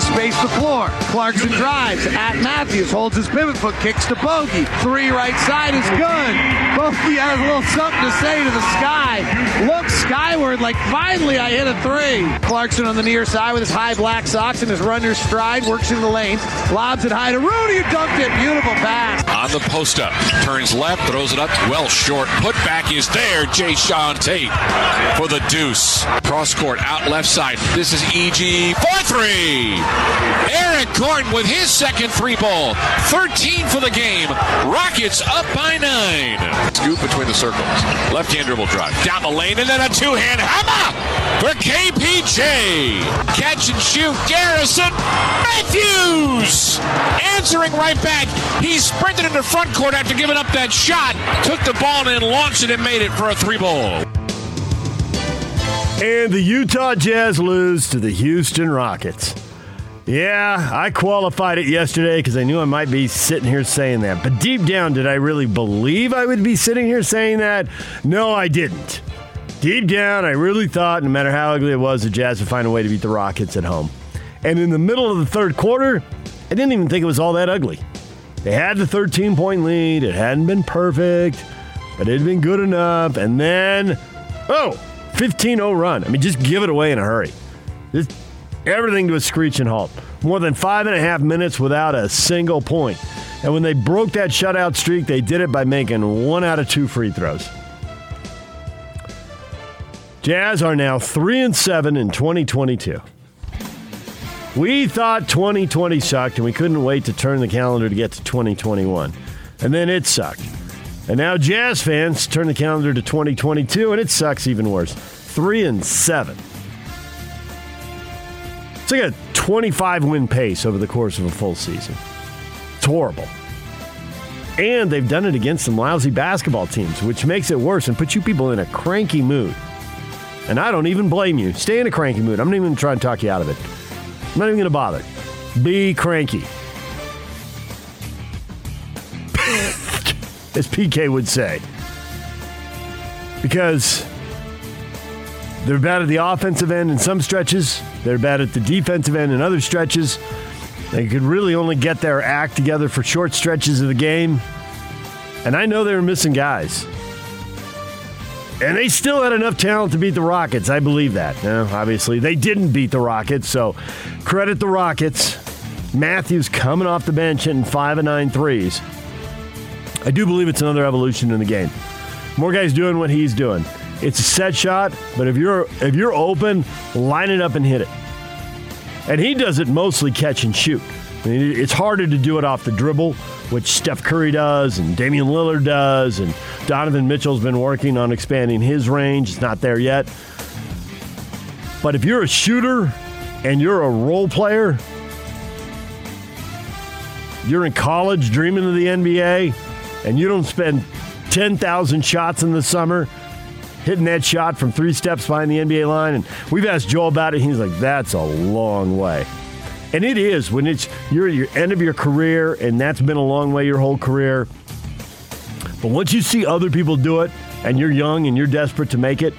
Space the floor. Clarkson drives at Matthews, holds his pivot foot, kicks to Bogey. Three right side is good. Bogey has a little something to say to the sky. Looks skyward like finally I hit a three. Clarkson on the near side with his high black socks and his runner's stride, works in the lane, lobs it high to Rudy who dunked it. Beautiful pass. On the post up, turns left, throws it up, well short. Put back is there. Jae'Sean Tate for the deuce. Cross court out left side. This is EG for three. Eric Gordon with his second three ball. 13 for the game. Rockets up by nine. Scoop between the circles. Left hand dribble drive. Down the lane and then a two hand hammer for KPJ. Catch and shoot. Garrison Matthews answering right back. He sprinted into front court after giving up that shot. Took the ball and launched it and made it for a three ball. And the Utah Jazz lose to the Houston Rockets. Yeah, I qualified it yesterday because I knew I might be sitting here saying that. But deep down, did I really believe I would be sitting here saying that? No, I didn't. Deep down, I really thought no matter how ugly it was, the Jazz would find a way to beat the Rockets at home. And in the middle of the third quarter, I didn't even think it was all that ugly. They had the 13 point lead. It hadn't been perfect, but it had been good enough. And then, oh, 15 0 run. I mean, just give it away in a hurry. Just everything to a screeching halt. More than five and a half minutes without a single point. And when they broke that shutout streak, they did it by making one out of two free throws. Jazz are now 3 and 7 in 2022. We thought 2020 sucked and we couldn't wait to turn the calendar to get to 2021. And then it sucked. And now Jazz fans turn the calendar to 2022 and it sucks even worse. 3 and 7. It's like a 25 win pace over the course of a full season. It's horrible. And they've done it against some lousy basketball teams, which makes it worse and puts you people in a cranky mood. And I don't even blame you. Stay in a cranky mood. I'm not even trying to talk you out of it. I'm not even going to bother. Be cranky. As PK would say. Because they're bad at the offensive end in some stretches, they're bad at the defensive end and other stretches. They could really only get their act together for short stretches of the game. And I know they were missing guys. And they still had enough talent to beat the Rockets. I believe that. Now, obviously, they didn't beat the Rockets, so credit the Rockets. Matthews coming off the bench hitting five and nine threes. I do believe it's another evolution in the game. More guys doing what he's doing. It's a set shot, but if you're if you're open, line it up and hit it. And he does it mostly catch and shoot. I mean, it's harder to do it off the dribble, which Steph Curry does and Damian Lillard does, and Donovan Mitchell's been working on expanding his range. It's not there yet. But if you're a shooter and you're a role player, you're in college dreaming of the NBA, and you don't spend 10,000 shots in the summer hitting that shot from three steps behind the NBA line. And we've asked Joe about it. He's like, that's a long way. And it is when it's you're at your end of your career, and that's been a long way your whole career. But once you see other people do it, and you're young and you're desperate to make it,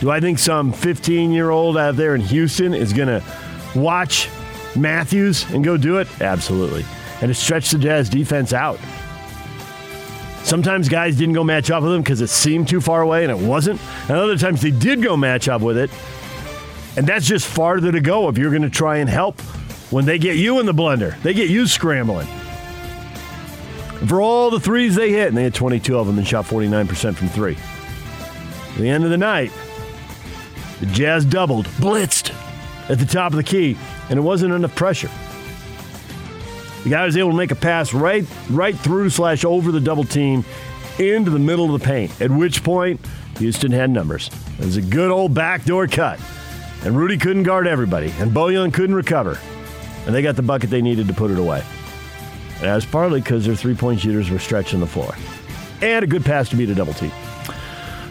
do I think some 15 year old out there in Houston is going to watch Matthews and go do it? Absolutely. And to stretch the Jazz defense out. Sometimes guys didn't go match up with him because it seemed too far away and it wasn't. And other times they did go match up with it. And that's just farther to go if you're going to try and help when they get you in the blender. They get you scrambling. For all the threes they hit, and they had 22 of them and shot 49% from three. At the end of the night, the Jazz doubled, blitzed at the top of the key, and it wasn't enough pressure. The guy was able to make a pass right, right through slash over the double team into the middle of the paint. At which point, Houston had numbers. It was a good old backdoor cut, and Rudy couldn't guard everybody, and Bojan couldn't recover, and they got the bucket they needed to put it away. And was partly because their three point shooters were stretching the floor. And a good pass to beat a double team.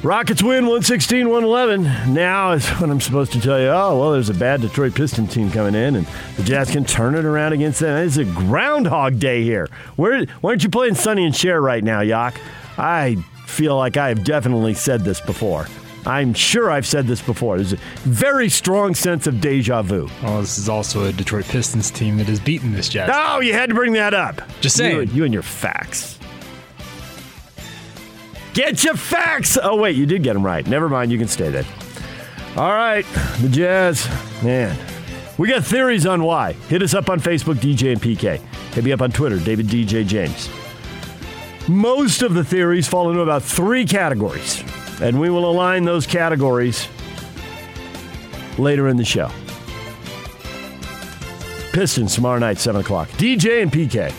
Rockets win 116 111. Now is when I'm supposed to tell you, oh, well, there's a bad Detroit Piston team coming in, and the Jazz can turn it around against them. It's a groundhog day here. Where, why aren't you playing Sonny and Cher right now, Yak? I feel like I have definitely said this before. I'm sure I've said this before. There's a very strong sense of deja vu. Well, this is also a Detroit Pistons team that has beaten this Jazz. Oh, you had to bring that up. Just saying. You, you and your facts. Get your facts. Oh, wait, you did get them right. Never mind, you can stay there. All right, the Jazz. Man, we got theories on why. Hit us up on Facebook, DJ and PK. Hit me up on Twitter, David DJ James. Most of the theories fall into about three categories, and we will align those categories later in the show. Pistons tomorrow night, 7 o'clock. DJ and PK.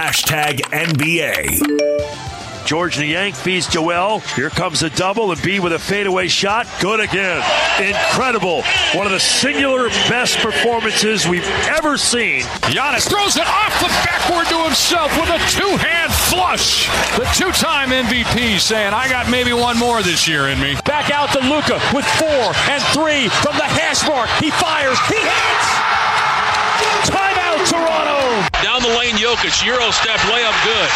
Hashtag NBA. George Niang feeds Joel. Here comes a double, Embiid with a fadeaway shot. Good again. Incredible. One of the singular best performances we've ever seen. Giannis throws it off the backboard to himself with a two-hand flush. The two-time MVP saying, I got maybe one more this year in me. Back out to Luka with four and three from the hash mark. He fires. He hits. Timeout, Toronto. Down the lane, Jokic. Euro step layup good.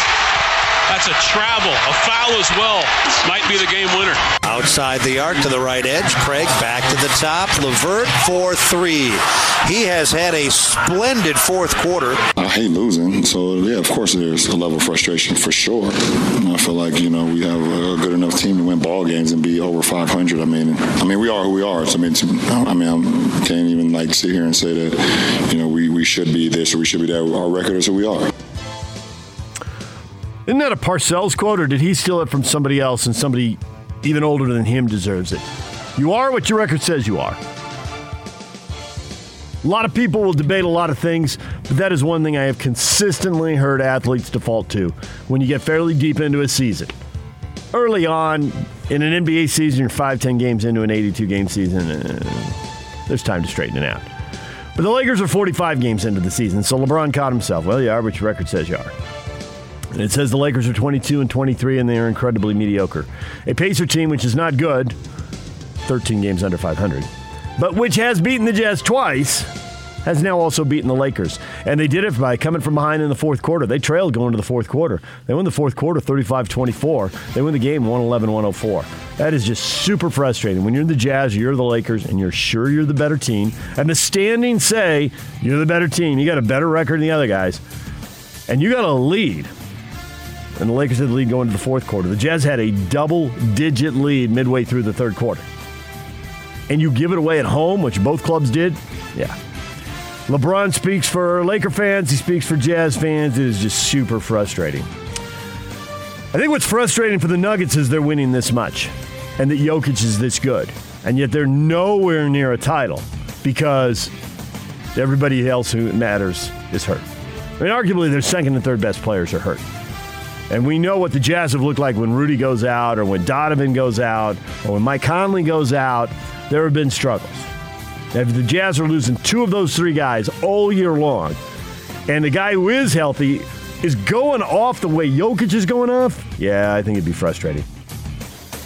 That's a travel, a foul as well. Might be the game winner. Outside the arc to the right edge. Craig back to the top. Levert for three. He has had a splendid fourth quarter. I hate losing, so yeah, of course there's a level of frustration for sure. I feel like you know we have a good enough team to win ball games and be over 500. I mean, I mean we are who we are. So, I mean, I mean I can't even like sit here and say that you know we, we should be this or we should be that. Our record is who we are. Isn't that a Parcells quote, or did he steal it from somebody else and somebody even older than him deserves it? You are what your record says you are. A lot of people will debate a lot of things, but that is one thing I have consistently heard athletes default to when you get fairly deep into a season. Early on, in an NBA season, you're 5, 10 games into an 82 game season, uh, there's time to straighten it out. But the Lakers are 45 games into the season, so LeBron caught himself. Well, you are what your record says you are. And it says the Lakers are 22 and 23, and they are incredibly mediocre. A Pacer team which is not good, 13 games under 500, but which has beaten the Jazz twice, has now also beaten the Lakers. And they did it by coming from behind in the fourth quarter. They trailed going to the fourth quarter. They win the fourth quarter 35 24. They win the game 111 104. That is just super frustrating. When you're the Jazz, you're the Lakers, and you're sure you're the better team. And the standings say you're the better team. You got a better record than the other guys. And you got a lead and the Lakers had the lead going into the fourth quarter. The Jazz had a double digit lead midway through the third quarter. And you give it away at home, which both clubs did? Yeah. LeBron speaks for Laker fans, he speaks for Jazz fans. It is just super frustrating. I think what's frustrating for the Nuggets is they're winning this much and that Jokic is this good. And yet they're nowhere near a title because everybody else who matters is hurt. I mean, arguably, their second and third best players are hurt. And we know what the Jazz have looked like when Rudy goes out or when Donovan goes out or when Mike Conley goes out. There have been struggles. If the Jazz are losing two of those three guys all year long, and the guy who is healthy is going off the way Jokic is going off, yeah, I think it'd be frustrating.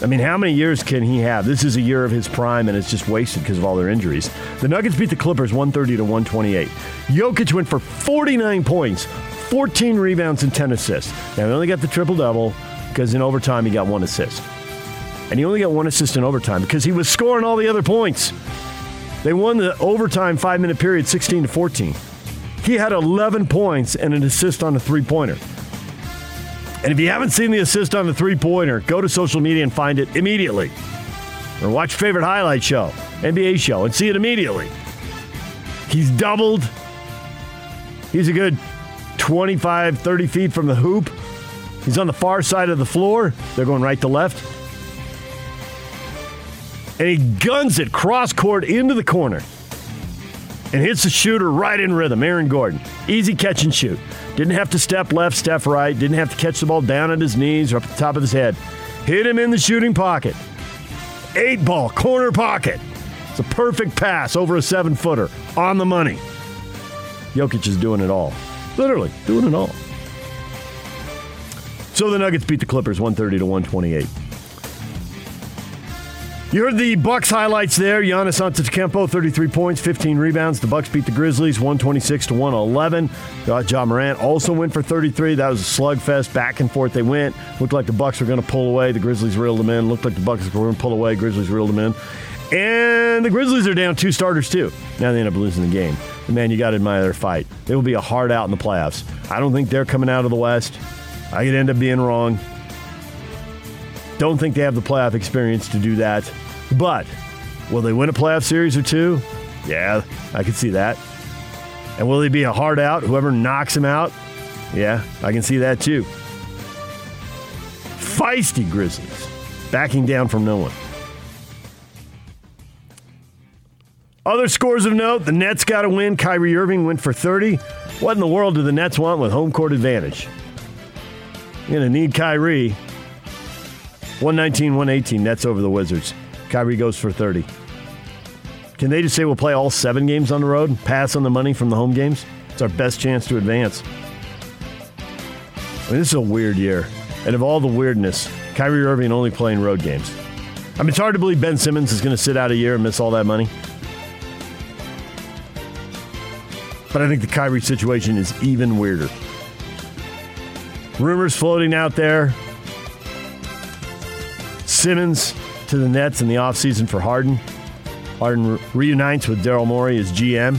I mean, how many years can he have? This is a year of his prime, and it's just wasted because of all their injuries. The Nuggets beat the Clippers 130 to 128. Jokic went for 49 points, 14 rebounds and 10 assists. Now, he only got the triple double because in overtime he got one assist. And he only got one assist in overtime because he was scoring all the other points. They won the overtime five minute period 16 to 14. He had 11 points and an assist on a three pointer. And if you haven't seen the assist on the three pointer, go to social media and find it immediately. Or watch your favorite highlight show, NBA show, and see it immediately. He's doubled. He's a good 25, 30 feet from the hoop. He's on the far side of the floor. They're going right to left. And he guns it cross court into the corner and hits the shooter right in rhythm, Aaron Gordon. Easy catch and shoot. Didn't have to step left, step right. Didn't have to catch the ball down at his knees or up at the top of his head. Hit him in the shooting pocket. Eight ball, corner pocket. It's a perfect pass over a seven footer on the money. Jokic is doing it all. Literally, doing it all. So the Nuggets beat the Clippers 130 to 128. You heard the Bucks highlights there. Giannis Antetokounmpo, 33 points, 15 rebounds. The Bucks beat the Grizzlies 126 to 111. Got Ja Morant also went for 33. That was a slugfest. Back and forth they went. Looked like the Bucks were going to pull away. The Grizzlies reeled them in. Looked like the Bucks were going to pull away. Grizzlies reeled them in. And the Grizzlies are down two starters too. Now they end up losing the game. And man, you got to admire their fight. It will be a hard out in the playoffs. I don't think they're coming out of the West. I could end up being wrong. Don't think they have the playoff experience to do that. But will they win a playoff series or two? Yeah, I can see that. And will they be a hard out? Whoever knocks them out? Yeah, I can see that too. Feisty Grizzlies, backing down from no one. Other scores of note the Nets got a win. Kyrie Irving went for 30. What in the world do the Nets want with home court advantage? You're going to need Kyrie. 119, 118, Nets over the Wizards. Kyrie goes for 30. Can they just say we'll play all seven games on the road, pass on the money from the home games? It's our best chance to advance. I mean, this is a weird year. And of all the weirdness, Kyrie Irving only playing road games. I mean, it's hard to believe Ben Simmons is going to sit out a year and miss all that money. But I think the Kyrie situation is even weirder. Rumors floating out there Simmons to the Nets in the offseason for Harden. Harden re- reunites with Daryl Morey as GM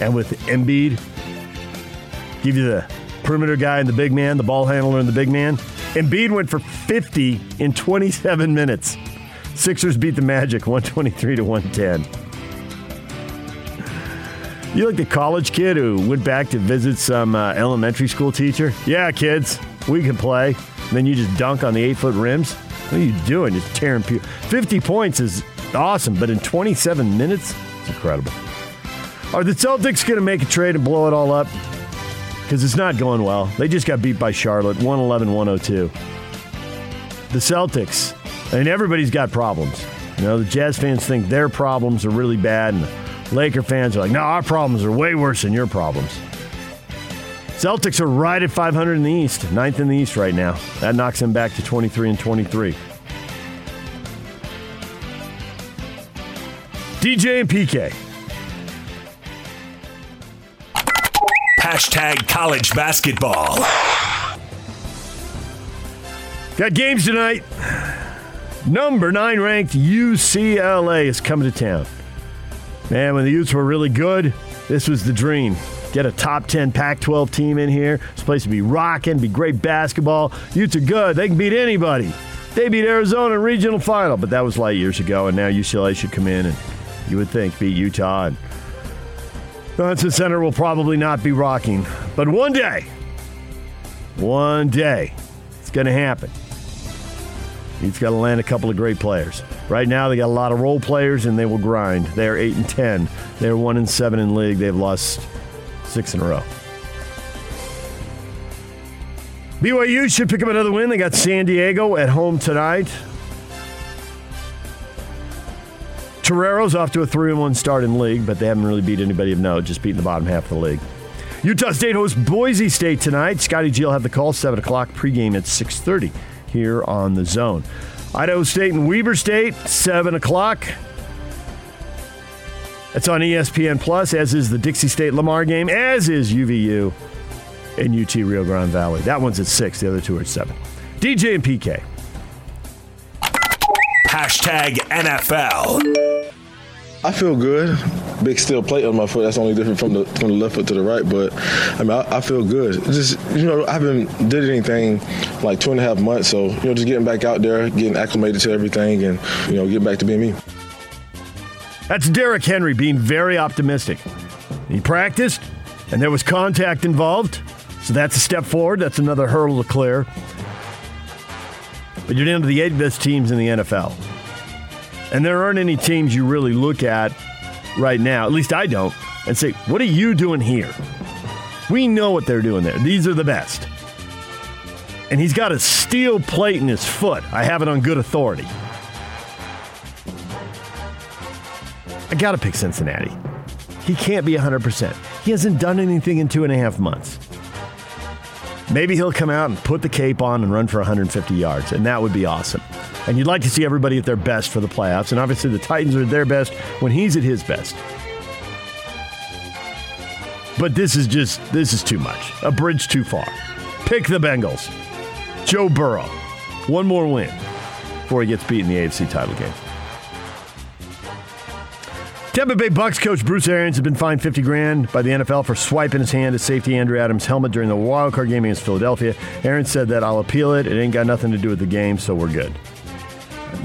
and with Embiid. Give you the perimeter guy and the big man, the ball handler and the big man. Embiid went for 50 in 27 minutes. Sixers beat the Magic 123 to 110. You like the college kid who went back to visit some uh, elementary school teacher? Yeah, kids, we can play. And then you just dunk on the eight foot rims? What are you doing? Just tearing people. 50 points is awesome, but in 27 minutes, it's incredible. Are the Celtics going to make a trade and blow it all up? Because it's not going well. They just got beat by Charlotte, 111 102. The Celtics, mean, everybody's got problems. You know, the Jazz fans think their problems are really bad, and the Laker fans are like, no, our problems are way worse than your problems. Celtics are right at 500 in the East, ninth in the East right now. That knocks them back to 23 and 23. DJ and PK. Hashtag college basketball. Got games tonight. Number nine ranked UCLA is coming to town. Man, when the Utes were really good, this was the dream. Get a top 10 Pac 12 team in here. This place would be rocking, be great basketball. Utes are good. They can beat anybody. They beat Arizona in regional final, but that was light years ago, and now UCLA should come in and you would think beat Utah. And Johnson Center will probably not be rocking, but one day, one day, it's going to happen. He's got to land a couple of great players. Right now, they got a lot of role players, and they will grind. They are eight and ten. They're one and seven in league. They've lost six in a row. BYU should pick up another win. They got San Diego at home tonight. Torero's off to a 3 1 start in league, but they haven't really beat anybody of note, just beating the bottom half of the league. Utah State hosts Boise State tonight. Scotty G will have the call, 7 o'clock, pregame at 6.30 here on the zone. Idaho State and Weber State, 7 o'clock. It's on ESPN Plus, as is the Dixie State Lamar game, as is UVU and UT Rio Grande Valley. That one's at 6, the other two are at 7. DJ and PK. Hashtag NFL. I feel good. Big steel plate on my foot. That's only different from the from the left foot to the right. But I mean, I, I feel good. Just you know, I haven't did anything like two and a half months. So you know, just getting back out there, getting acclimated to everything, and you know, getting back to being me. That's Derrick Henry being very optimistic. He practiced, and there was contact involved. So that's a step forward. That's another hurdle to clear. But you're down to the eight best teams in the NFL. And there aren't any teams you really look at right now, at least I don't, and say, what are you doing here? We know what they're doing there. These are the best. And he's got a steel plate in his foot. I have it on good authority. I got to pick Cincinnati. He can't be 100%. He hasn't done anything in two and a half months. Maybe he'll come out and put the cape on and run for 150 yards, and that would be awesome. And you'd like to see everybody at their best for the playoffs, and obviously the Titans are at their best when he's at his best. But this is just, this is too much. A bridge too far. Pick the Bengals. Joe Burrow. One more win before he gets beat in the AFC title game. Tampa Bay Bucks coach Bruce Arians has been fined 50 grand by the NFL for swiping his hand at safety Andrew Adams' helmet during the wildcard game against Philadelphia. Arians said that I'll appeal it. It ain't got nothing to do with the game, so we're good.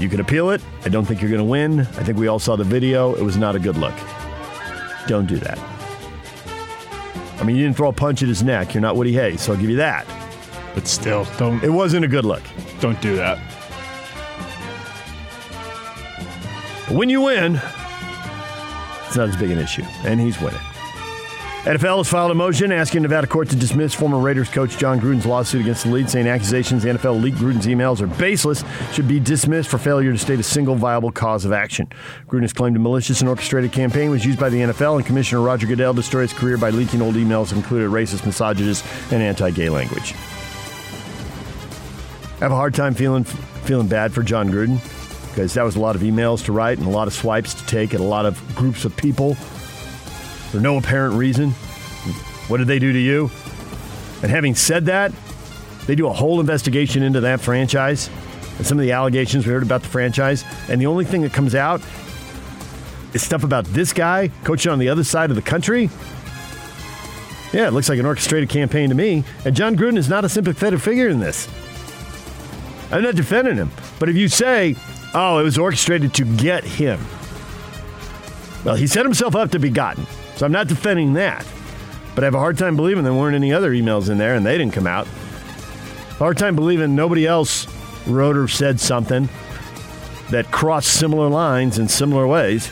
You can appeal it. I don't think you're going to win. I think we all saw the video. It was not a good look. Don't do that. I mean, you didn't throw a punch at his neck. You're not Woody Hayes, so I'll give you that. But still, don't. It wasn't a good look. Don't do that. But when you win, it's not as big an issue, and he's winning. NFL has filed a motion asking Nevada court to dismiss former Raiders coach John Gruden's lawsuit against the league, saying accusations the NFL leaked Gruden's emails are baseless, should be dismissed for failure to state a single viable cause of action. Gruden has claimed a malicious and orchestrated campaign was used by the NFL, and Commissioner Roger Goodell destroyed his career by leaking old emails that included racist, misogynist, and anti-gay language. I have a hard time feeling feeling bad for John Gruden because that was a lot of emails to write and a lot of swipes to take at a lot of groups of people for no apparent reason. What did they do to you? And having said that, they do a whole investigation into that franchise and some of the allegations we heard about the franchise. And the only thing that comes out is stuff about this guy coaching on the other side of the country. Yeah, it looks like an orchestrated campaign to me. And John Gruden is not a sympathetic figure in this. I'm not defending him. But if you say, oh, it was orchestrated to get him, well, he set himself up to be gotten. So I'm not defending that. But I have a hard time believing there weren't any other emails in there and they didn't come out. Hard time believing nobody else wrote or said something that crossed similar lines in similar ways.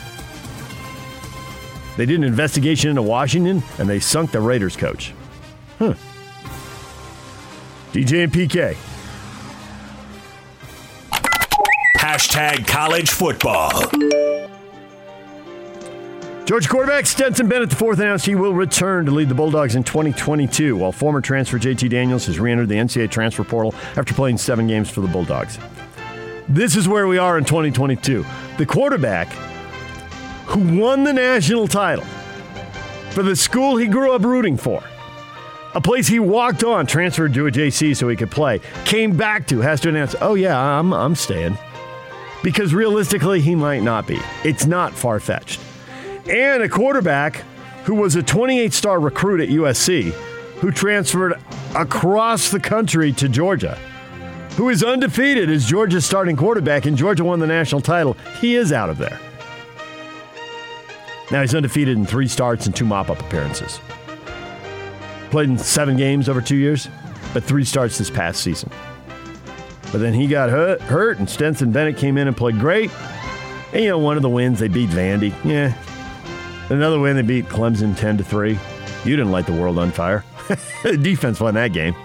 They did an investigation into Washington and they sunk the Raiders coach. Huh. DJ and PK. Hashtag college football. Georgia quarterback Stetson Bennett, the fourth announced he will return to lead the Bulldogs in 2022, while former transfer JT Daniels has re entered the NCAA transfer portal after playing seven games for the Bulldogs. This is where we are in 2022. The quarterback who won the national title for the school he grew up rooting for, a place he walked on, transferred to a JC so he could play, came back to, has to announce, oh, yeah, I'm, I'm staying. Because realistically, he might not be. It's not far fetched and a quarterback who was a 28 star recruit at USC who transferred across the country to Georgia, who is undefeated as Georgia's starting quarterback, and Georgia won the national title. He is out of there. Now he's undefeated in three starts and two mop up appearances. Played in seven games over two years, but three starts this past season. But then he got hurt, hurt and Stetson Bennett came in and played great. And, you know, one of the wins, they beat Vandy. Yeah, Another win, they beat Clemson 10 to 3. You didn't light the world on fire. Defense won that game.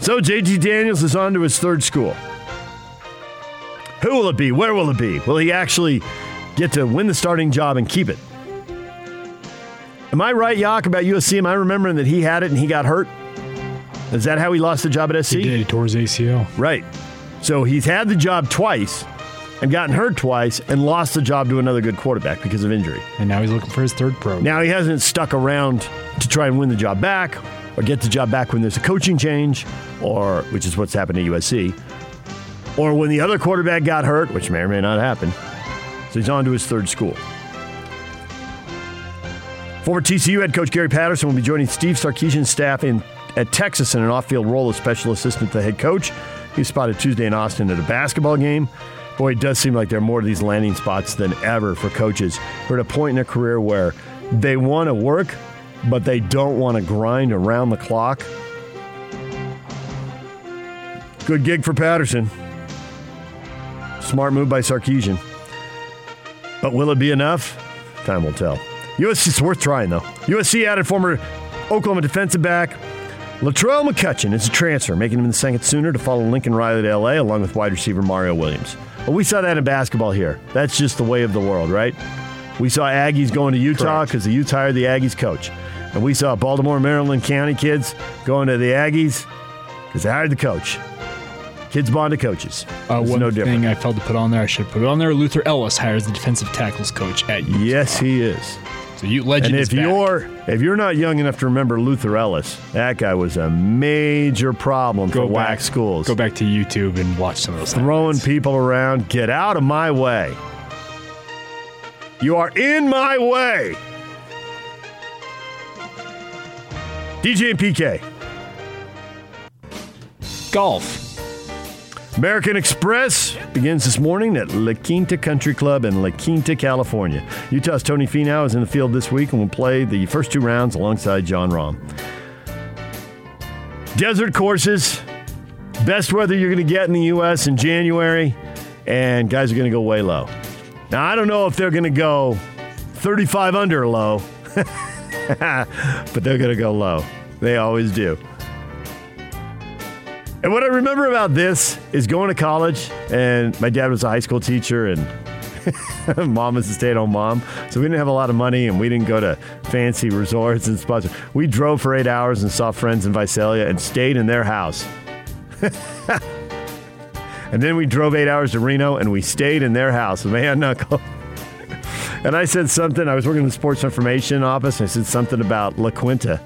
So JT Daniels is on to his third school. Who will it be? Where will it be? Will he actually get to win the starting job and keep it? Am I right, Yak, about USC? Am I remembering that he had it and he got hurt? Is that how he lost the job at SC? He did. He tore his ACL. Right. So he's had the job twice and gotten hurt twice and lost the job to another good quarterback because of injury. And now he's looking for his third pro. Now he hasn't stuck around to try and win the job back or get the job back when there's a coaching change, or which is what's happened to USC, or when the other quarterback got hurt, which may or may not happen. So he's on to his third school. Former TCU head coach Gary Patterson will be joining Steve Sarkisian's staff in at Texas in an off-field role as special assistant to the head coach. He spotted Tuesday in Austin at a basketball game. Boy, it does seem like there are more of these landing spots than ever for coaches who are at a point in their career where they want to work, but they don't want to grind around the clock. Good gig for Patterson. Smart move by Sarkisian. But will it be enough? Time will tell. USC is worth trying, though. USC added former Oklahoma defensive back Latrell McCutchin is a transfer, making him the second Sooner to follow Lincoln Riley to LA, along with wide receiver Mario Williams. Well, we saw that in basketball here. That's just the way of the world, right? We saw Aggies going to Utah because the Utes hired the Aggies coach. And we saw Baltimore, Maryland County kids going to the Aggies because they hired the coach. Kids bond to coaches. Uh, one no thing different. I failed to put on there, I should put it on there. Luther Ellis hires the defensive tackles coach at Utah. Yes, he is. So you legend and if you're if you're not young enough to remember Luther Ellis, that guy was a major problem go for back, whack schools. Go back to YouTube and watch some of those. throwing people around. Get out of my way. You are in my way. DJ and PK. Golf. American Express begins this morning at La Quinta Country Club in La Quinta, California. Utah's Tony Finau is in the field this week and will play the first two rounds alongside Jon Rahm. Desert courses, best weather you're going to get in the U.S. in January, and guys are going to go way low. Now, I don't know if they're going to go 35 under low, but they're going to go low. They always do. And what I remember about this is going to college, and my dad was a high school teacher, and mom was a stay at home mom. So we didn't have a lot of money, and we didn't go to fancy resorts and spots. We drove for eight hours and saw friends in Visalia and stayed in their house. and then we drove eight hours to Reno, and we stayed in their house. Man, knuckle. And I said something. I was working in the sports information office. I said something about La Quinta.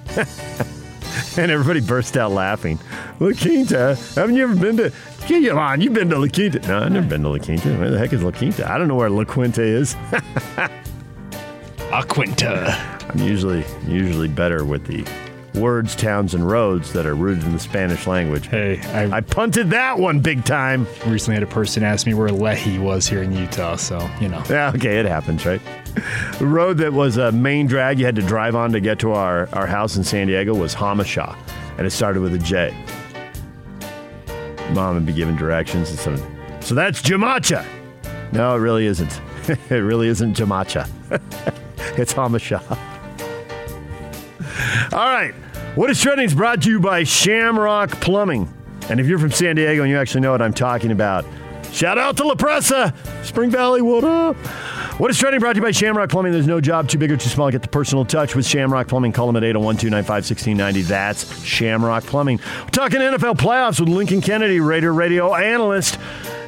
and everybody burst out laughing. La Quinta? Haven't you ever been to? Come on, you've been to La Quinta. No, I've never been to La Quinta. Where the heck is La Quinta? I don't know where La Quinta is. La Quinta. I'm usually usually better with the words, towns, and roads that are rooted in the Spanish language. Hey, I, I punted that one big time. recently had a person ask me where Lehi was here in Utah, so you know. Yeah, okay, it happens, right? The road that was a main drag you had to drive on to get to our, our house in San Diego was Hamasha, and it started with a J. Mom would be giving directions and so, so that's Jamacha. No, it really isn't. it really isn't Jamacha. it's Hamasha. All right. What is trending is brought to you by Shamrock Plumbing. And if you're from San Diego and you actually know what I'm talking about, shout out to La Presa, Spring Valley, what up? What is trending brought to you by Shamrock Plumbing? There's no job too big or too small. Get the personal touch with Shamrock Plumbing. Call them at 801 295 1690. That's Shamrock Plumbing. We're talking NFL playoffs with Lincoln Kennedy, Raider radio analyst,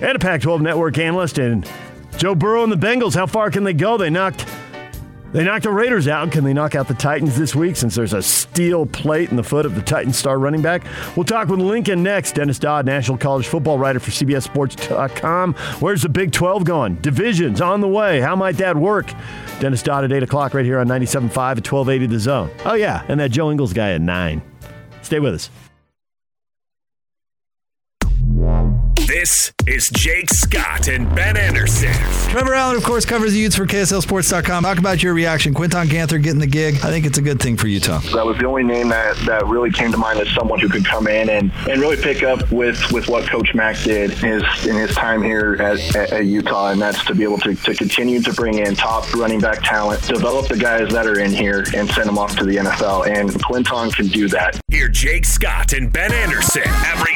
and a Pac 12 network analyst. And Joe Burrow and the Bengals, how far can they go? They knocked they knocked the Raiders out. Can they knock out the Titans this week since there's a steel plate in the foot of the Titans star running back? We'll talk with Lincoln next. Dennis Dodd, National College Football writer for CBSSports.com. Where's the Big 12 going? Divisions on the way. How might that work? Dennis Dodd at 8 o'clock right here on 97.5 at 1280 The Zone. Oh, yeah, and that Joe Ingles guy at 9. Stay with us. This is Jake Scott and Ben Anderson. Trevor Allen, of course, covers the Utes for KSLSports.com. Talk about your reaction. Quinton Ganther getting the gig. I think it's a good thing for Utah. That was the only name that, that really came to mind as someone who could come in and, and really pick up with, with what Coach Mack did in his, in his time here at, at, at Utah, and that's to be able to, to continue to bring in top running back talent, develop the guys that are in here, and send them off to the NFL. And Quinton can do that. Here, Jake Scott and Ben Anderson every day from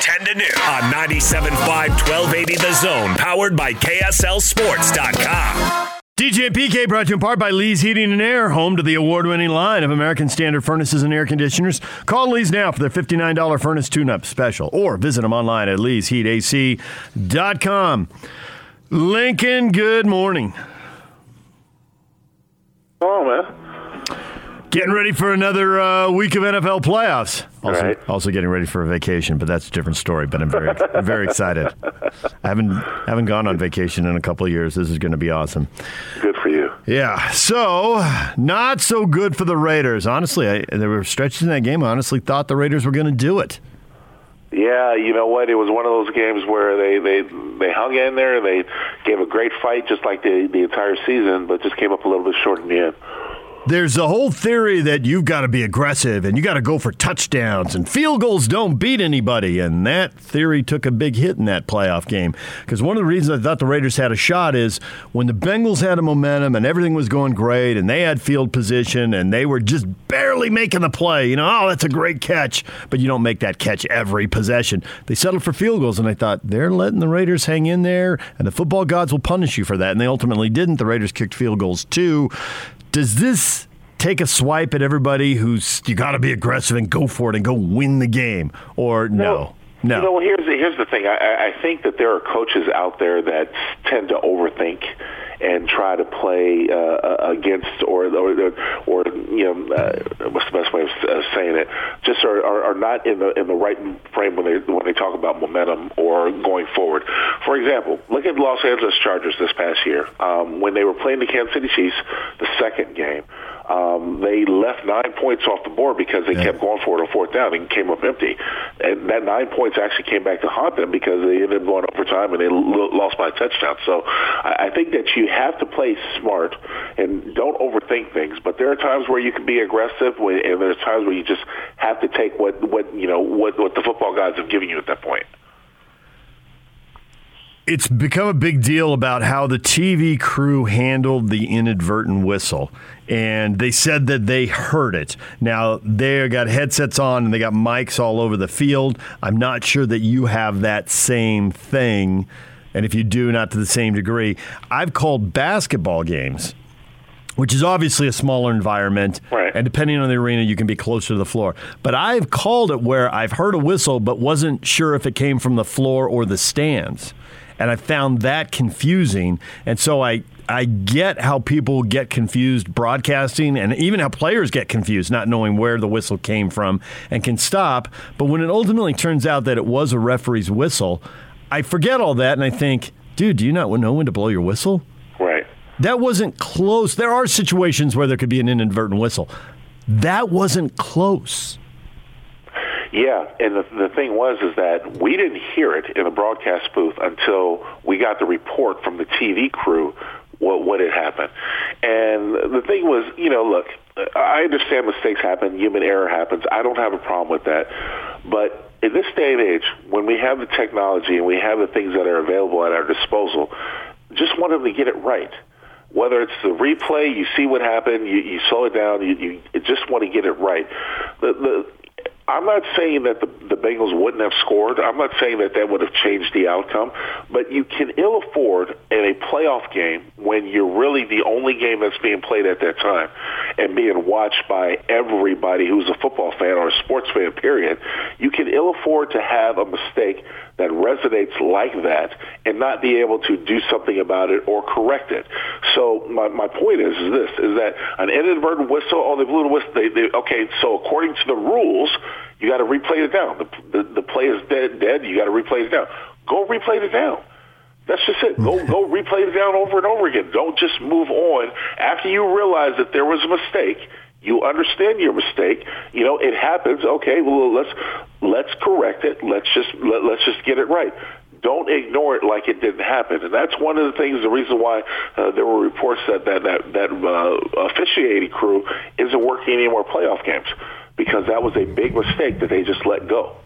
10 to noon on 97.5 1280 The Zone, powered by KSLSports.com. DJ and PK brought to you in part by Lee's Heating and Air, home to the award-winning line of American Standard furnaces and air conditioners. Call Lee's now for their $59 furnace tune-up special, or visit them online at leesheatac.com. Lincoln, good morning. Oh, man. Getting ready for another uh, week of NFL playoffs. Also, Right. also getting ready for a vacation, but that's a different story. But I'm very, I'm very excited. I haven't haven't gone on vacation in a couple of years. This is going to be awesome. Good for you. Yeah. So not so good for the Raiders. Honestly, I, there were stretches in that game. I honestly thought the Raiders were going to do it. Yeah, you know what? It was one of those games where they they they hung in there. They gave a great fight, just like the the entire season, but just came up a little bit short in the end. There's a whole theory that you've got to be aggressive and you got to go for touchdowns and field goals don't beat anybody. And that theory took a big hit in that playoff game. Because one of the reasons I thought the Raiders had a shot is when the Bengals had a momentum and everything was going great and they had field position and they were just barely making the play. You know, oh, that's a great catch, but you don't make that catch every possession. They settled for field goals and I thought they're letting the Raiders hang in there and the football gods will punish you for that. And they ultimately didn't. The Raiders kicked field goals too. Does this take a swipe at everybody who's you got to be aggressive and go for it and go win the game, or no? No. You know, here's the, here's the thing. I, I think that there are coaches out there that tend to overthink and try to play uh, against or or, or you know uh, what's the best way of saying it? Just are, are, are not in the in the right frame when they when they talk about momentum or going forward. For example, look at Los Angeles Chargers this past year um, when they were playing the Kansas City Chiefs, the second game um, they left nine points off the board because they yeah. kept going for it on fourth down and came up empty. And that nine points actually came back to haunt them because they ended up going overtime and they lost by a touchdown. So I, I think that you have to play smart and don't overthink things. But there are times where you can be aggressive, and there's times where you just have to take what what you know what what the football gods have given you at that point it's become a big deal about how the TV crew handled the inadvertent whistle. And they said that they heard it. Now, they got headsets on and they got mics all over the field. I'm not sure that you have that same thing. And if you do, not to the same degree. I've called basketball games which is obviously a smaller environment. Right. And depending on the arena, you can be closer to the floor. But I've called it where I've heard a whistle, but wasn't sure if it came from the floor or the stands and I found that confusing. And so I I get how people get confused broadcasting and even how players get confused not knowing where the whistle came from and can stop. But when it ultimately turns out that it was a referee's whistle, I forget all that and I think, dude, do you not know when to blow your whistle? Right. That wasn't close. There are situations where there could be an inadvertent whistle. That wasn't close. Yeah, and the, the thing was is that we didn't hear it in the broadcast booth until we got the report from the TV crew what what had happened. And the thing was, you know, look, I understand mistakes happen, human error happens. I don't have a problem with that. But in this day and age, when we have the technology and we have the things that are available at our disposal, just want them to get it right whether it's the replay, you see what happened, you, you slow it down, you, you just want to get it right. The, the, I'm not saying that the, the Bengals wouldn't have scored. I'm not saying that that would have changed the outcome. But you can ill afford in a playoff game when you're really the only game that's being played at that time and being watched by everybody who's a football fan or a sports fan, period. You can ill afford to have a mistake that resonates like that and not be able to do something about it or correct it. So my, my point is, is this, is that an inadvertent whistle, oh, they blew the whistle, they, they, okay, so according to the rules, you got to replay it down. The, the, the play is dead, dead, you got to replay it down. Go replay it down. That's just it. Go go replay it down over and over again. Don't just move on after you realize that there was a mistake you understand your mistake. You know, it happens. Okay, well, let's let's correct it. Let's just let, let's just get it right. Don't ignore it like it didn't happen, and that's one of the things. The reason why uh, there were reports that that that, that uh, officiating crew isn't working any more playoff games because that was a big mistake that they just let go.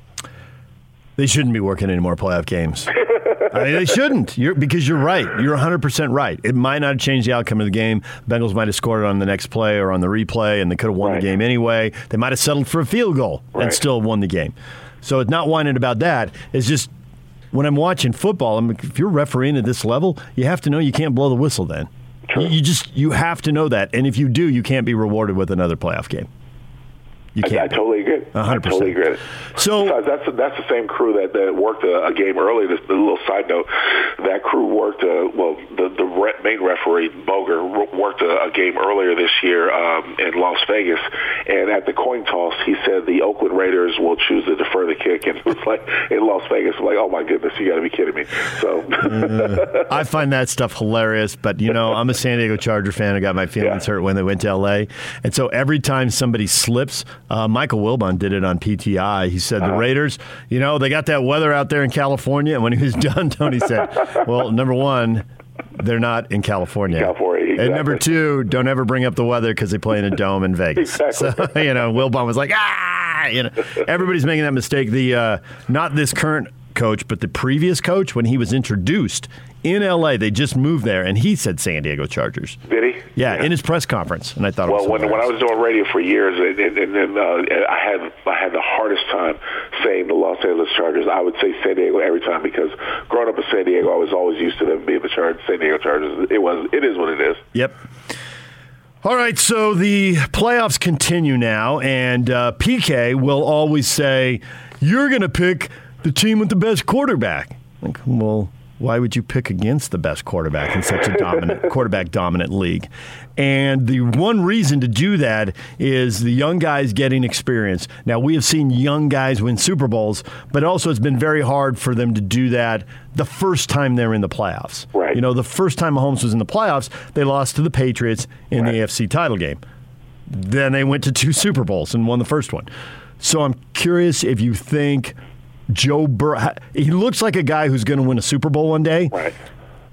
They shouldn't be working any more playoff games. I mean, they shouldn't. You're, because you're right. You're 100% right. It might not change the outcome of the game. Bengals might have scored it on the next play or on the replay, and they could have won right. the game anyway. They might have settled for a field goal right. and still won the game. So it's not whining about that. It's just when I'm watching football, I'm, if you're refereeing at this level, you have to know you can't blow the whistle then. You just you have to know that, and if you do, you can't be rewarded with another playoff game. You can't. I, I totally agree. 100%. I totally agree. So Besides, that's that's the same crew that, that worked a, a game earlier. Just a little side note: that crew worked. A, well, the the re- main referee Boger worked a, a game earlier this year um, in Las Vegas, and at the coin toss, he said the Oakland Raiders will choose to defer the kick, and it was like in Las Vegas, I'm like, oh my goodness, you got to be kidding me. So mm, I find that stuff hilarious, but you know, I'm a San Diego Charger fan. I got my feelings yeah. hurt when they went to L.A., and so every time somebody slips uh, Michael Wilbon did it on PTI. He said the Raiders, you know, they got that weather out there in California. And when he was done, Tony said, well, number one, They're not in California. California, And number two, don't ever bring up the weather because they play in a dome in Vegas. Exactly. So, you know, Wilbon was like, ah, you know, everybody's making that mistake. The uh, not this current coach, but the previous coach when he was introduced in L.A. They just moved there, and he said San Diego Chargers. Did he? Yeah, in his press conference, and I thought. it Well, was when, when I was doing radio for years, and, and, and then uh, I had I had the hardest time saying the Los Angeles Chargers. I would say San Diego every time because growing up in San Diego, I was always used to them being the Char- San Diego Chargers. It was it is what it is. Yep. All right, so the playoffs continue now, and uh, PK will always say, "You're going to pick the team with the best quarterback." Like, well, why would you pick against the best quarterback in such a dominant quarterback dominant league? And the one reason to do that is the young guys getting experience. Now we have seen young guys win Super Bowls, but also it's been very hard for them to do that the first time they're in the playoffs. Right. You know, the first time Mahomes was in the playoffs, they lost to the Patriots in the AFC title game. Then they went to two Super Bowls and won the first one. So I'm curious if you think Joe Burrow, he looks like a guy who's going to win a Super Bowl one day, right.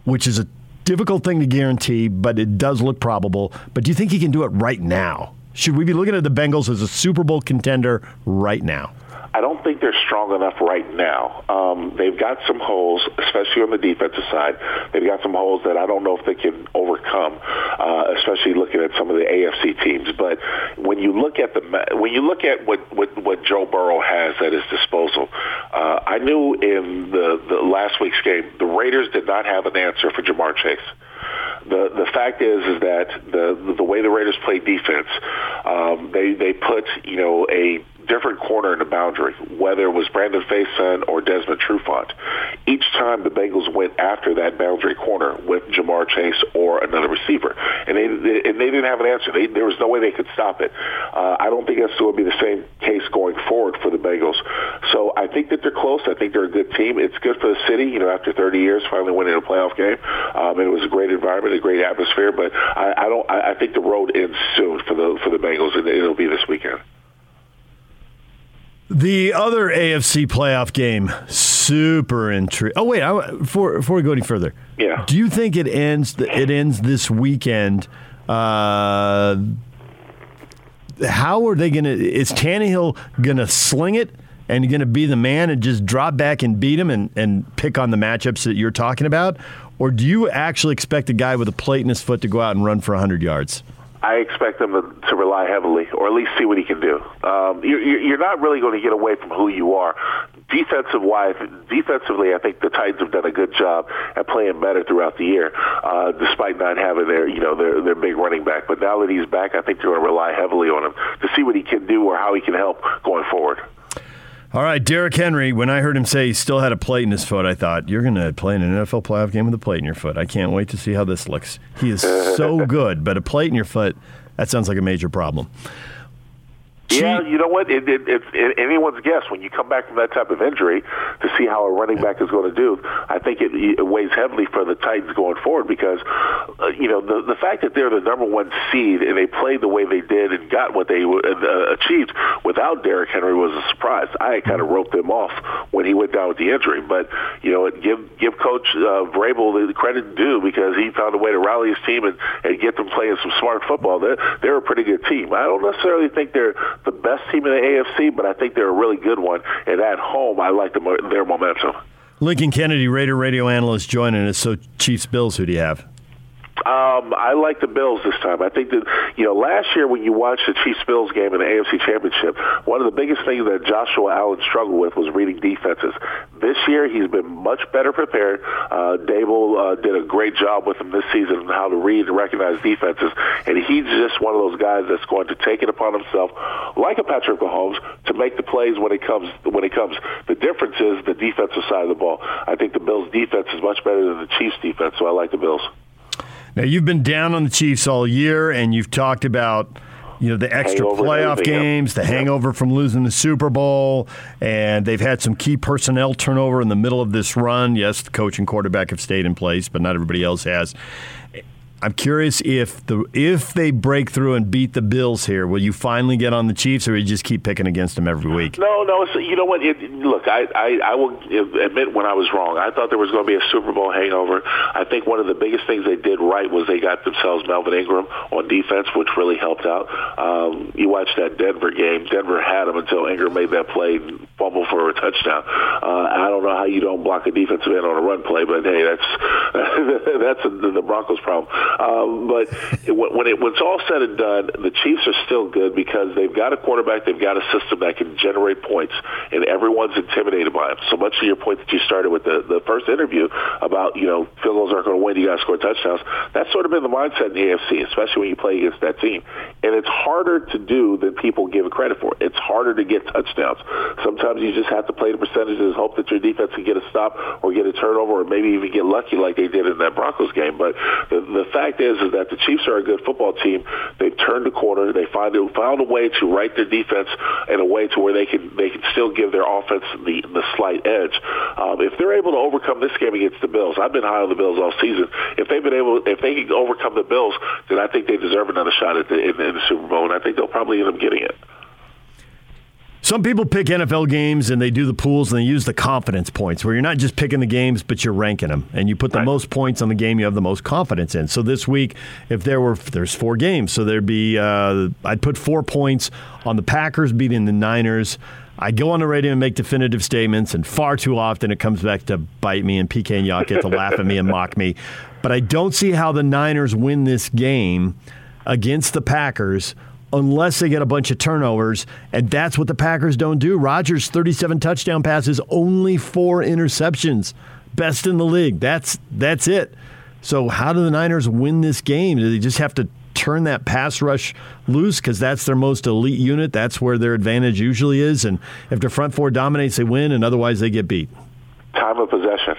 which is a difficult thing to guarantee, but it does look probable. But do you think he can do it right now? Should we be looking at the Bengals as a Super Bowl contender right now? I don't think they're strong enough right now. Um, they've got some holes, especially on the defensive side. They've got some holes that I don't know if they can overcome, uh, especially looking at some of the AFC teams. But when you look at the when you look at what what, what Joe Burrow has at his disposal, uh, I knew in the, the last week's game the Raiders did not have an answer for Ja'Marr Chase the the fact is is that the the way the Raiders play defense, um, they they put you know a different corner in the boundary, whether it was Brandon Facyson or Desmond Trufant. Each time the Bengals went after that boundary corner with Ja'Marr Chase or another receiver, and they, they and they didn't have an answer. They, there was no way they could stop it. Uh, I don't think that's going to be the same case going forward for the Bengals. So I think that they're close. I think they're a good team. It's good for the city. You know, after 30 years, finally winning a playoff game, um, and it was a great environment, a great atmosphere. But I, I don't. I, I think the road ends soon for the for the Bengals, and it'll be this weekend. The other AFC playoff game, super intriguing. Oh wait, I, before before we go any further, yeah. Do you think it ends? It ends this weekend. Uh, how are they going to? Is Tannehill going to sling it and going to be the man and just drop back and beat him and, and pick on the matchups that you're talking about, or do you actually expect a guy with a plate in his foot to go out and run for 100 yards? I expect them to, to rely heavily, or at least see what he can do. Um, you're, you're not really going to get away from who you are. Defensive wise, defensively, I think the Titans have done a good job at playing better throughout the year, uh, despite not having their, you know, their their big running back. But now that he's back, I think they're going to rely heavily on him to see what he can do or how he can help going forward. All right, Derrick Henry. When I heard him say he still had a plate in his foot, I thought you're going to play in an NFL playoff game with a plate in your foot. I can't wait to see how this looks. He is so good, but a plate in your foot—that sounds like a major problem. Yeah, you know what? It, it, it's it, anyone's guess when you come back from that type of injury to see how a running back is going to do. I think it, it weighs heavily for the Titans going forward because, uh, you know, the the fact that they're the number one seed and they played the way they did and got what they uh, achieved without Derrick Henry was a surprise. I kind of wrote them off when he went down with the injury, but you know, give give Coach uh, Vrabel the credit due because he found a way to rally his team and, and get them playing some smart football. They're they're a pretty good team. I don't necessarily think they're the best team in the AFC, but I think they're a really good one. And at home, I like them, their momentum. Lincoln Kennedy, Raider radio analyst, joining us. So, Chiefs Bills, who do you have? Um, I like the Bills this time. I think that you know last year when you watched the Chiefs Bills game in the AFC Championship, one of the biggest things that Joshua Allen struggled with was reading defenses. This year he's been much better prepared. Uh, Daboll uh, did a great job with him this season on how to read and recognize defenses, and he's just one of those guys that's going to take it upon himself, like a Patrick Mahomes, to make the plays when it comes when it comes. The difference is the defensive side of the ball. I think the Bills' defense is much better than the Chiefs' defense, so I like the Bills. Now you've been down on the Chiefs all year, and you've talked about you know the extra Hangover playoff games, the hangover from losing the Super Bowl, and they've had some key personnel turnover in the middle of this run. Yes, the coach and quarterback have stayed in place, but not everybody else has. I'm curious if the if they break through and beat the Bills here, will you finally get on the Chiefs, or you just keep picking against them every week? No, no. It's, you know what? It, look, I, I I will admit when I was wrong. I thought there was going to be a Super Bowl hangover. I think one of the biggest things they did right was they got themselves Melvin Ingram on defense, which really helped out. Um, you watch that Denver game. Denver had him until Ingram made that play, fumble for a touchdown. Uh, I don't know how you don't block a defensive end on a run play, but hey, that's that's the Broncos' problem. Um, but it, when, it, when it's all said and done, the Chiefs are still good because they've got a quarterback, they've got a system that can generate points, and everyone's intimidated by him. So much to your point that you started with the, the first interview about, you know, field goals aren't going to win, you got to score touchdowns. That's sort of been the mindset in the AFC, especially when you play against that team. And it's harder to do than people give it credit for. It's harder to get touchdowns. Sometimes you just have to play the percentages, hope that your defense can get a stop or get a turnover or maybe even get lucky like they did in that Broncos game. But the, the fact is, is that the Chiefs are a good football team. They've turned the corner. They find found a way to write their defense in a way to where they can they can still give their offense the the slight edge. Um, if they're able to overcome this game against the Bills, I've been high on the Bills all season. If they've been able, if they can overcome the Bills, then I think they deserve another shot at the, in, in the Super Bowl, and I think they'll probably end up getting it. Some people pick NFL games and they do the pools and they use the confidence points where you're not just picking the games, but you're ranking them. And you put the right. most points on the game you have the most confidence in. So this week, if there were, there's four games. So there'd be, uh, I'd put four points on the Packers beating the Niners. I go on the radio and make definitive statements, and far too often it comes back to bite me, and PK and Yacht get to laugh at me and mock me. But I don't see how the Niners win this game against the Packers unless they get a bunch of turnovers, and that's what the Packers don't do. Rodgers 37 touchdown passes, only 4 interceptions. Best in the league. That's that's it. So how do the Niners win this game? Do they just have to turn that pass rush loose because that's their most elite unit? That's where their advantage usually is. And if the front four dominates, they win, and otherwise they get beat. Time of possession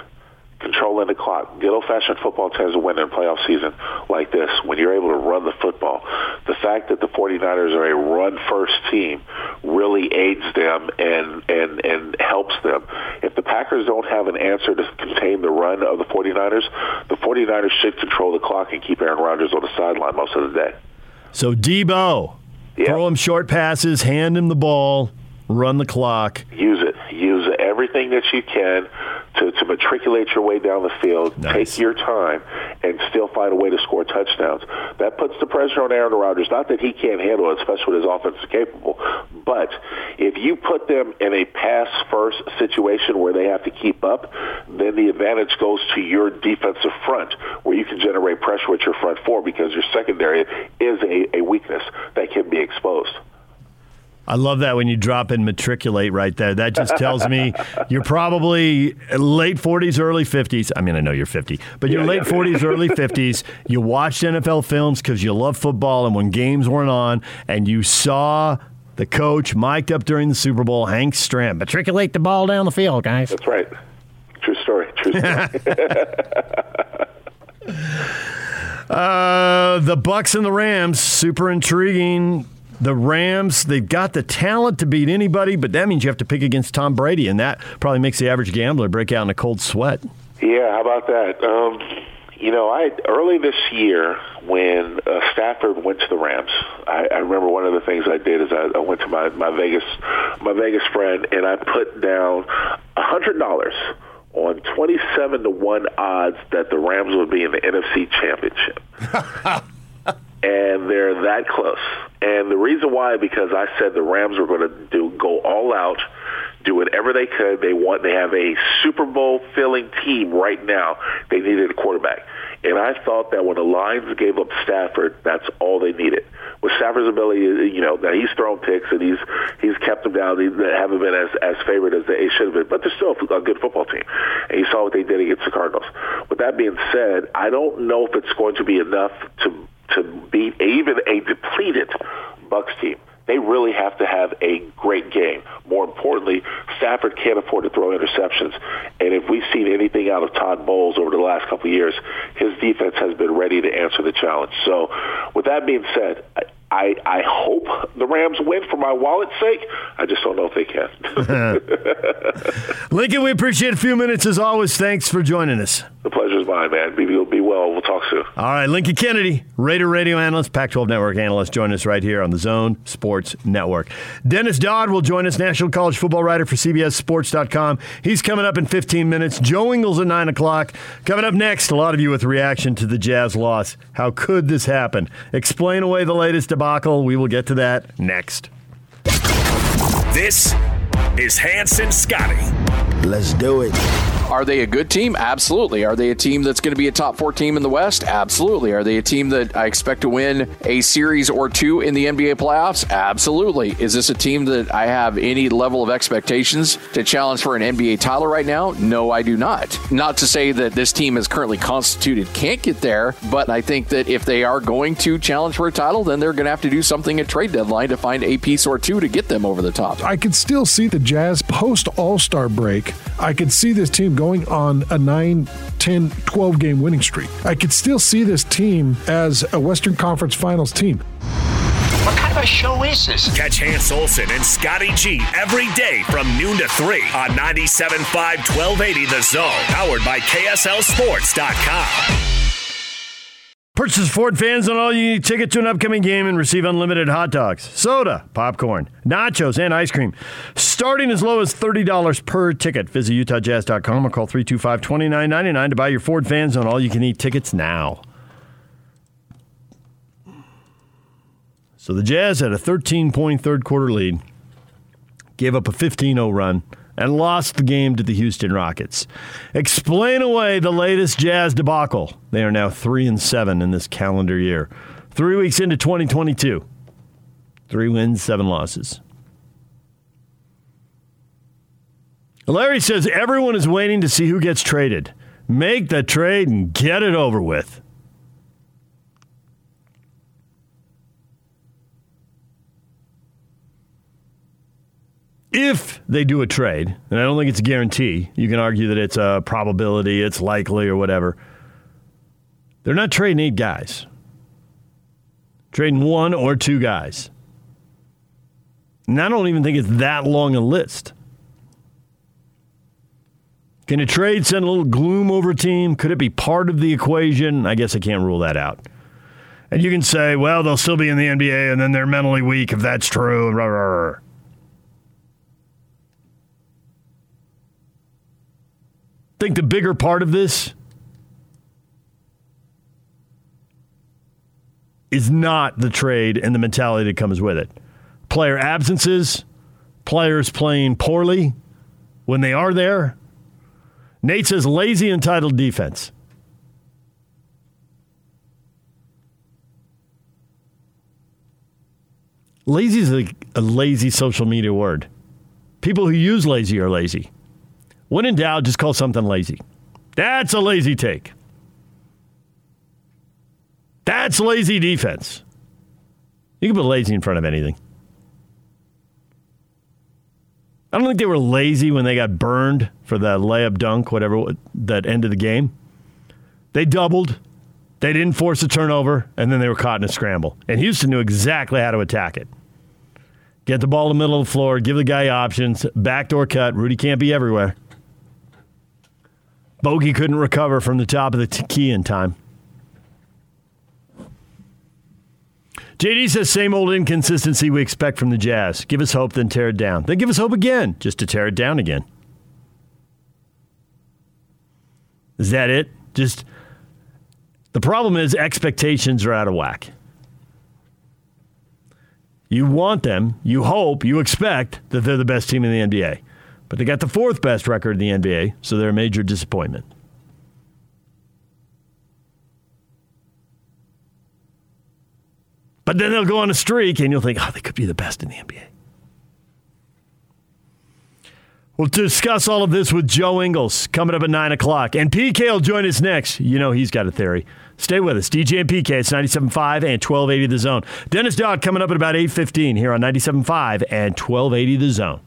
controlling the clock. Good old-fashioned football tends to win in a playoff season like this when you're able to run the football. The fact that the 49ers are a run-first team really aids them and, and, and helps them. If the Packers don't have an answer to contain the run of the 49ers, the 49ers should control the clock and keep Aaron Rodgers on the sideline most of the day. So Deebo, yep. throw him short passes, hand him the ball, run the clock. Use it. Everything that you can to, to matriculate your way down the field, nice. take your time, and still find a way to score touchdowns. That puts the pressure on Aaron Rodgers. Not that he can't handle it, especially when his offense is capable, but if you put them in a pass-first situation where they have to keep up, then the advantage goes to your defensive front, where you can generate pressure with your front four because your secondary is a, a weakness that can be exposed. I love that when you drop in matriculate right there. That just tells me you're probably late 40s, early 50s. I mean, I know you're 50, but you're yeah, late yeah. 40s, early 50s. You watched NFL films because you love football, and when games weren't on, and you saw the coach mic'd up during the Super Bowl, Hank Stram, matriculate the ball down the field, guys. That's right. True story. True story. uh, the Bucks and the Rams, super intriguing the Rams, they've got the talent to beat anybody, but that means you have to pick against Tom Brady, and that probably makes the average gambler break out in a cold sweat. Yeah, how about that? Um, you know, I early this year when uh, Stafford went to the Rams, I, I remember one of the things I did is I, I went to my my Vegas my Vegas friend and I put down a hundred dollars on 27 to 1 odds that the Rams would be in the NFC Championship. and they're that close. And the reason why, because I said the Rams were going to do go all out, do whatever they could. They want they have a Super Bowl filling team right now. They needed a quarterback, and I thought that when the Lions gave up Stafford, that's all they needed. With Stafford's ability, you know, that he's thrown picks and he's he's kept them down. They haven't been as as favored as they should have been, but they're still a good football team. And you saw what they did against the Cardinals. With that being said, I don't know if it's going to be enough to to beat even a depleted Bucks team. They really have to have a great game. More importantly, Stafford can't afford to throw interceptions. And if we've seen anything out of Todd Bowles over the last couple of years, his defense has been ready to answer the challenge. So, with that being said, I I hope the Rams win for my wallet's sake. I just don't know if they can. Lincoln, we appreciate a few minutes as always. Thanks for joining us. the pleasure's mine, man. Be, be well. We'll talk soon. All right, Lincoln Kennedy, Raider radio analyst, Pac 12 network analyst, join us right here on the Zone Sports Network. Dennis Dodd will join us, national college football writer for CBSSports.com. He's coming up in 15 minutes. Joe Ingles at 9 o'clock. Coming up next, a lot of you with reaction to the Jazz loss. How could this happen? Explain away the latest debacle. We will get to that next. This is Hans and Scotty. Let's do it. Are they a good team? Absolutely. Are they a team that's going to be a top four team in the West? Absolutely. Are they a team that I expect to win a series or two in the NBA playoffs? Absolutely. Is this a team that I have any level of expectations to challenge for an NBA title right now? No, I do not. Not to say that this team is currently constituted can't get there, but I think that if they are going to challenge for a title, then they're going to have to do something at trade deadline to find a piece or two to get them over the top. I could still see the Jazz post All Star break. I could see this team going on a 9, 10, 12 game winning streak. I could still see this team as a Western Conference Finals team. What kind of a show is this? Catch Hans Olsen and Scotty G every day from noon to 3 on 97.5 1280 The Zone, powered by KSLSports.com. Purchase Ford fans on all you need ticket to an upcoming game and receive unlimited hot dogs, soda, popcorn, nachos, and ice cream. Starting as low as $30 per ticket. Visit UtahJazz.com or call 325 2999 to buy your Ford fans on all you can eat tickets now. So the Jazz had a 13 point third quarter lead, gave up a 15 0 run, and lost the game to the Houston Rockets. Explain away the latest Jazz debacle. They are now 3 and 7 in this calendar year. Three weeks into 2022. Three wins, seven losses. Larry says everyone is waiting to see who gets traded. Make the trade and get it over with. If they do a trade, and I don't think it's a guarantee, you can argue that it's a probability, it's likely, or whatever. They're not trading eight guys, trading one or two guys. And I don't even think it's that long a list. Can a trade send a little gloom over a team? Could it be part of the equation? I guess I can't rule that out. And you can say, well, they'll still be in the NBA and then they're mentally weak if that's true. Think the bigger part of this is not the trade and the mentality that comes with it. Player absences, players playing poorly when they are there. Nate says lazy entitled defense. Lazy is a, a lazy social media word. People who use lazy are lazy. When in doubt, just call something lazy. That's a lazy take. That's lazy defense. You can put lazy in front of anything. I don't think they were lazy when they got burned for the layup dunk, whatever that ended the game. They doubled. They didn't force a turnover, and then they were caught in a scramble. And Houston knew exactly how to attack it. Get the ball in the middle of the floor, give the guy options, backdoor cut. Rudy can't be everywhere. Bogey couldn't recover from the top of the t- key in time. JD says, same old inconsistency we expect from the Jazz. Give us hope, then tear it down. Then give us hope again, just to tear it down again. Is that it? Just the problem is expectations are out of whack. You want them, you hope, you expect that they're the best team in the NBA. But they got the fourth best record in the NBA, so they're a major disappointment. But then they'll go on a streak, and you'll think, oh, they could be the best in the NBA. We'll discuss all of this with Joe Ingles coming up at 9 o'clock. And PK will join us next. You know he's got a theory. Stay with us. DJ and PK, it's 97.5 and 1280 The Zone. Dennis Dodd coming up at about 8.15 here on 97.5 and 1280 The Zone.